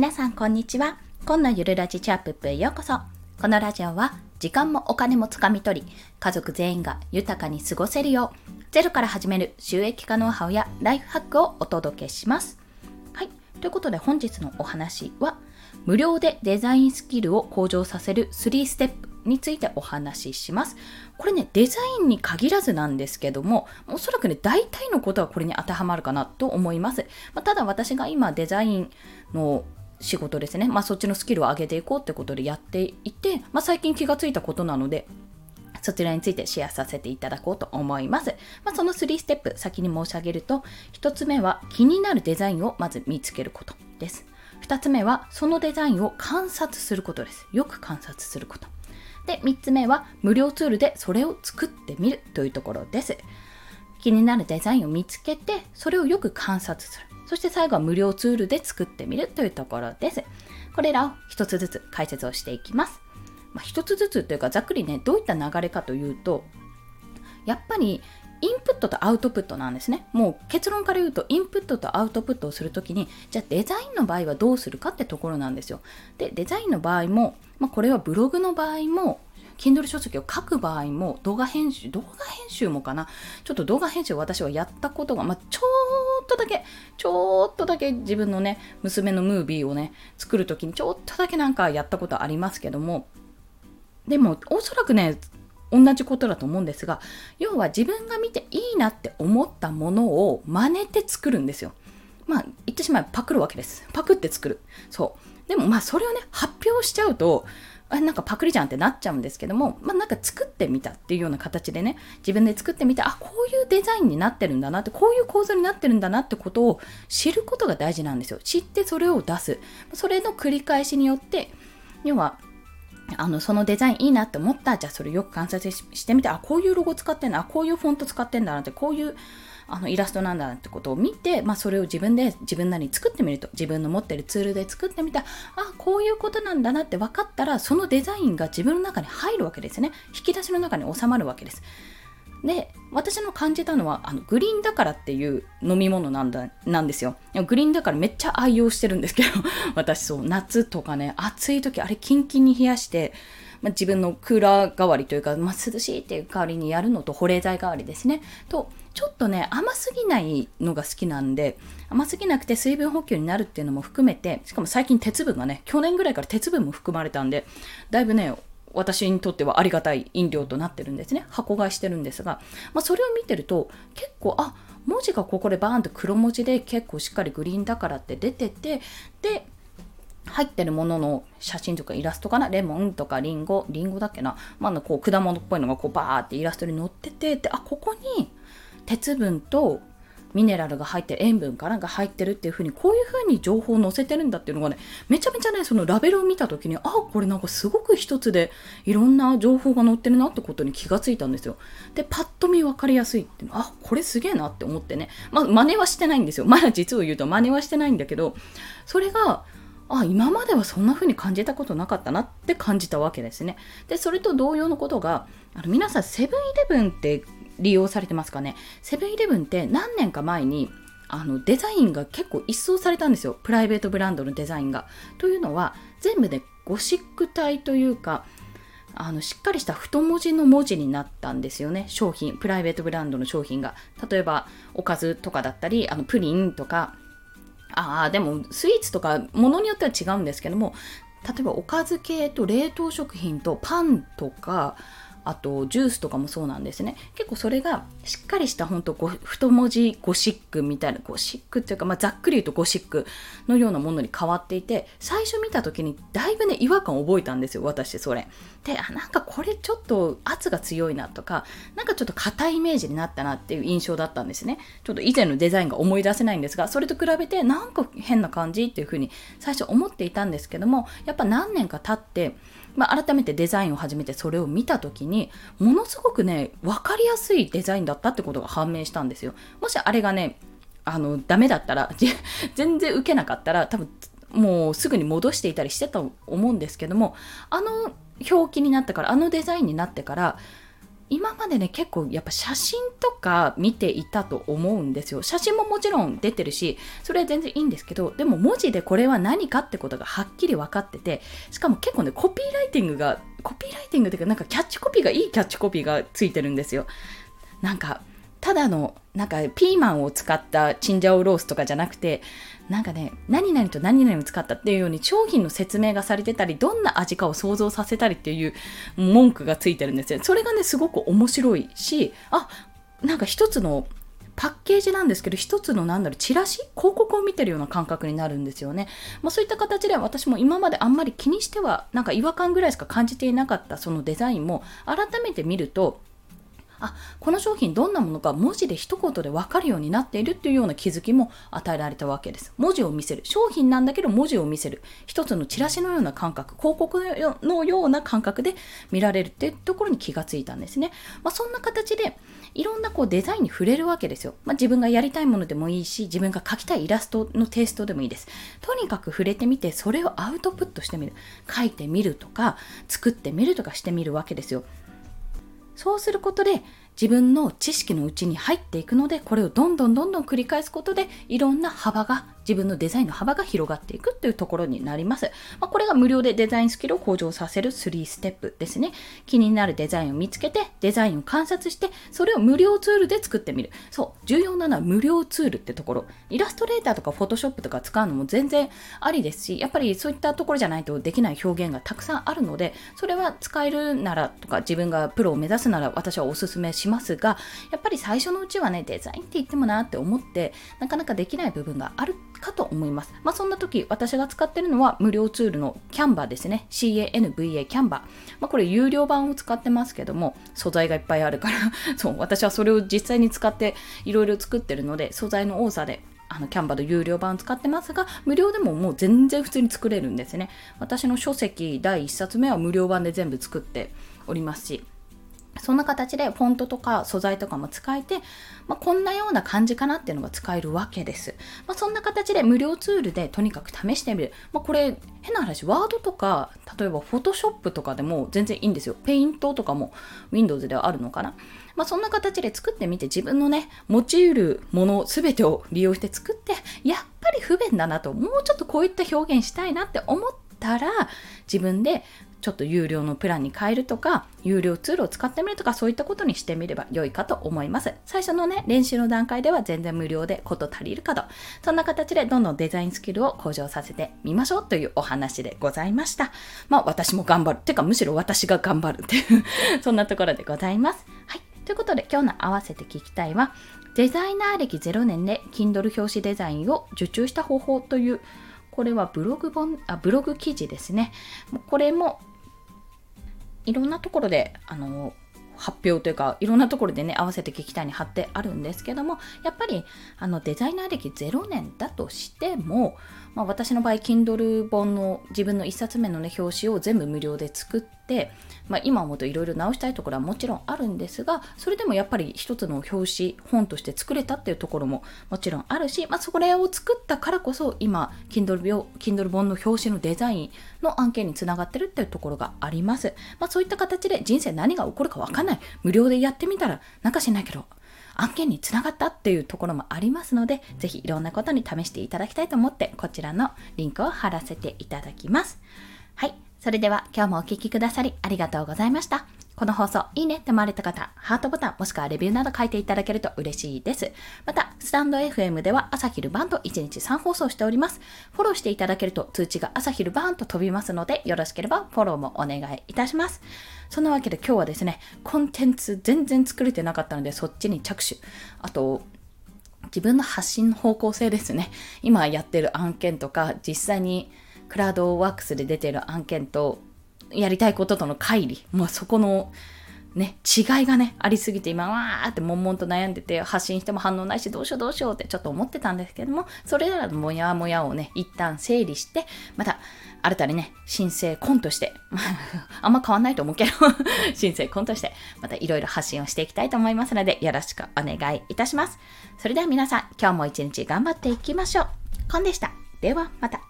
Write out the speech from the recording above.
皆さんこんにちは。今のゆるラジチャップップへようこそ。このラジオは時間もお金もつかみ取り、家族全員が豊かに過ごせるよう、ゼロから始める収益化ノウハウやライフハックをお届けします。はい。ということで本日のお話は、無料でデザインスキルを向上させる3ステップについてお話しします。これね、デザインに限らずなんですけども、おそらくね、大体のことはこれに当てはまるかなと思います。まあ、ただ私が今デザインの仕事ですね、まあ、そっちのスキルを上げていこうってことでやっていて、まあ、最近気がついたことなので、そちらについてシェアさせていただこうと思います。まあ、その3ステップ先に申し上げると、1つ目は気になるデザインをまず見つけることです。2つ目はそのデザインを観察することです。よく観察すること。で、3つ目は無料ツールでそれを作ってみるというところです。気になるデザインを見つけて、それをよく観察する。そして最後は無料ツールで作ってみるというところです。これらを一つずつ解説をしていきます。まあ、一つずつというかざっくりね、どういった流れかというと、やっぱりインプットとアウトプットなんですね。もう結論から言うと、インプットとアウトプットをするときに、じゃあデザインの場合はどうするかってところなんですよ。で、デザインの場合も、まあ、これはブログの場合も、Kindle 書籍を書く場合も、動画編集、動画編集もかな。ちょっと動画編集を私はやったことが、まあ、ちょっとだけ、ちょっとだけ自分のね、娘のムービーをね、作るときにちょっとだけなんかやったことありますけども、でも、おそらくね、同じことだと思うんですが要は自分が見ていいなって思ったものを真似て作るんですよ。まあ言ってしまえばパクるわけです。パクって作る。そう。でもまあそれをね発表しちゃうとあなんかパクリじゃんってなっちゃうんですけども、まあなんか作ってみたっていうような形でね、自分で作ってみて、あ、こういうデザインになってるんだなって、こういう構造になってるんだなってことを知ることが大事なんですよ。知ってそれを出す。それの繰り返しによって、要はあの、そのデザインいいなって思った。じゃあそれよく観察してみて、あ、こういうロゴ使ってんだ、あ、こういうフォント使ってんだなって、こういうあのイラストなんだなってことを見て、まあ、それを自分で自分なりに作ってみると。自分の持ってるツールで作ってみた。あこういうことなんだなって分かったらそのデザインが自分の中に入るわけですね。引き出しの中に収まるわけです。で私の感じたのはあのグリーンだからっていう飲み物なんだなんですよ。グリーンだからめっちゃ愛用してるんですけど 私そう夏とかね暑い時あれキンキンに冷やしてま、自分のクーラー代わりというか、ま、涼しいっていう代わりにやるのと保冷剤代わりですね。とちょっとね甘すぎないのが好きなんで甘すぎなくて水分補給になるっていうのも含めてしかも最近鉄分がね去年ぐらいから鉄分も含まれたんでだいぶね私にとってはありがたい飲料となってるんですね。箱買いしてるんですが、まあ、それを見てると結構、あ、文字がここでバーンと黒文字で結構しっかりグリーンだからって出てて、で、入ってるものの写真とかイラストかな？レモンとかリンゴ、リンゴだっけな？まあ、こう果物っぽいのがこうバーってイラストに載ってて、で、あ、ここに鉄分とミネラルが入ってる塩分かなんか入ってるっていう風にこういう風に情報を載せてるんだっていうのがねめちゃめちゃねそのラベルを見た時にあこれなんかすごく一つでいろんな情報が載ってるなってことに気がついたんですよ。でパッと見分かりやすいってのあこれすげえなって思ってね。まあ真似はしてないんですよ。まだ実を言うと真似はしてないんだけどそれがあ今まではそんな風に感じたことなかったなって感じたわけですね。でそれと同様のことがあの皆さんセブンイレブンって利用されてますかね？セブンイレブンって何年か前にあのデザインが結構一掃されたんですよ。プライベートブランドのデザインが。というのは全部でゴシック体というかあのしっかりした太文字の文字になったんですよね。商品プライベートブランドの商品が。例えばおかずとかだったりあのプリンとか。ああでもスイーツとかものによっては違うんですけども例えばおかず系と冷凍食品とパンとかあとジュースとかもそうなんですね。結構それがしっかりした本当太文字ゴシックみたいなゴシックっていうか、まあ、ざっくり言うとゴシックのようなものに変わっていて最初見た時にだいぶね違和感を覚えたんですよ私それ。であなんかこれちょっと圧が強いなとかなんかちょっと硬いイメージになったなっていう印象だったんですね。ちょっと以前のデザインが思い出せないんですがそれと比べてなんか変な感じっていうふうに最初思っていたんですけどもやっぱ何年か経ってまあ、改めてデザインを始めてそれを見た時にものすごくね分かりやすいデザインだったってことが判明したんですよ。もしあれがねあのダメだったら 全然受けなかったら多分もうすぐに戻していたりしてたと思うんですけどもあの表記になってからあのデザインになってから今までね結構やっぱ写真とか見ていたと思うんですよ。写真ももちろん出てるしそれは全然いいんですけどでも文字でこれは何かってことがはっきり分かっててしかも結構ねコピーライティングがコピーライティングっていうかなんかキャッチコピーがいいキャッチコピーがついてるんですよ。なんかただのなんかピーマンを使ったチンジャオロースとかじゃなくてなんかね何々と何々を使ったっていうように商品の説明がされてたりどんな味かを想像させたりっていう文句がついてるんですよそれがねすごく面白いしあなんか一つのパッケージなんですけど、一つのなんだろう、チラシ？広告を見てるような感覚になるんですよね。まあそういった形で私も今まであんまり気にしては、なんか違和感ぐらいしか感じていなかったそのデザインも改めて見ると、あこの商品どんなものか文字で一言で分かるようになっているっていうような気づきも与えられたわけです。文字を見せる。商品なんだけど文字を見せる。一つのチラシのような感覚広告のような感覚で見られるっていうところに気がついたんですね、まあ、そんな形でいろんなこうデザインに触れるわけですよ、まあ、自分がやりたいものでもいいし自分が描きたいイラストのテイストでもいいです。とにかく触れてみてそれをアウトプットしてみる。書いてみるとか作ってみるとかしてみるわけですよ。そうすることで自分の知識のうちに入っていくのでこれをどんどんどんどん繰り返すことでいろんな幅が自分のデザインの幅が広がっていくっていうところになります。まあ、これが無料でデザインスキルを向上させる3ステップですね。気になるデザインを見つけて、デザインを観察して、それを無料ツールで作ってみる。そう、重要なのは無料ツールってところ。イラストレーターとかフォトショップとか使うのも全然ありですし、やっぱりそういったところじゃないとできない表現がたくさんあるので、それは使えるならとか自分がプロを目指すなら私はお勧めしますますが、やっぱり最初のうちはね、デザインって言ってもなって思って、なかなかできない部分があるかと思います。まあ、そんな時、私が使ってるのは無料ツールのキャンバーですね。CANVA キャンバー。まあ、これ有料版を使ってますけども、素材がいっぱいあるから そう、私はそれを実際に使っていろいろ作ってるので、素材の多さであのキャンバーの有料版を使ってますが、無料でももう全然普通に作れるんですね。私の書籍第1冊目は無料版で全部作っておりますし、そんな形でフォントとか素材とかも使えて、まあ、こんなような感じかなっていうのが使えるわけです。まあ、そんな形で無料ツールでとにかく試してみる。まあ、これ変な話、ワードとか、例えばフォトショップとかでも全然いいんですよ。ペイントとかも Windows ではあるのかな。まあ、そんな形で作ってみて自分のね、持ち得るもの全てを利用して作って、やっぱり不便だなと、もうちょっとこういった表現したいなって思ったら、自分でちょっと有料のプランに変えるとか、有料ツールを使ってみるとか、そういったことにしてみれば良いかと思います。最初のね、練習の段階では全然無料でこと足りるかと。そんな形でどんどんデザインスキルを向上させてみましょうというお話でございました。まあ私も頑張る。てかむしろ私が頑張るっていう そんなところでございます。はい。ということで今日の合わせて聞きたいは、デザイナー歴0年で Kindle 表紙デザインを受注した方法というこれはブログ本あブログ記事ですね。これもいろんなところであの発表というかいろんなところでね合わせて聞きたいに貼ってあるんですけどもやっぱりあのデザイナー歴0年だとしても、まあ、私の場合 Kindle 本の自分の1冊目のね表紙を全部無料で作ってまあ、今思うといろいろ直したいところはもちろんあるんですがそれでもやっぱり一つの表紙本として作れたっていうところももちろんあるし、まあ、それを作ったからこそ今 Kindle, Kindle 本の表紙のデザインの案件につながってるっていうところがあります、まあ、そういった形で人生何が起こるかわかんない。無料でやってみたらなんかしないけど案件につながったっていうところもありますので、ぜひいろんなことに試していただきたいと思って、こちらのリンクを貼らせていただきます。はい。それでは今日もお聴きくださりありがとうございました。この放送いいねって思われた方、ハートボタンもしくはレビューなど書いていただけると嬉しいです。また、スタンド FM では朝昼晩と1日3放送しております。フォローしていただけると通知が朝昼晩と飛びますので、よろしければフォローもお願いいたします。そんなわけで今日はですね、コンテンツ全然作れてなかったので、そっちに着手。あと、自分の発信の方向性ですね。今やってる案件とか、実際にクラウドワークスで出てる案件とやりたいこととの乖離、もうそこのね、違いがね、ありすぎて今、わーって悶々と悩んでて、発信しても反応ないし、どうしようどうしようってちょっと思ってたんですけども、それらのモヤモヤをね、一旦整理して、また、新たにね、申請コンとして、あんま変わんないと思うけど 申請コンとして、またいろいろ発信をしていきたいと思いますので、よろしくお願いいたします。それでは皆さん、今日も一日頑張っていきましょう。コンでした。では、また。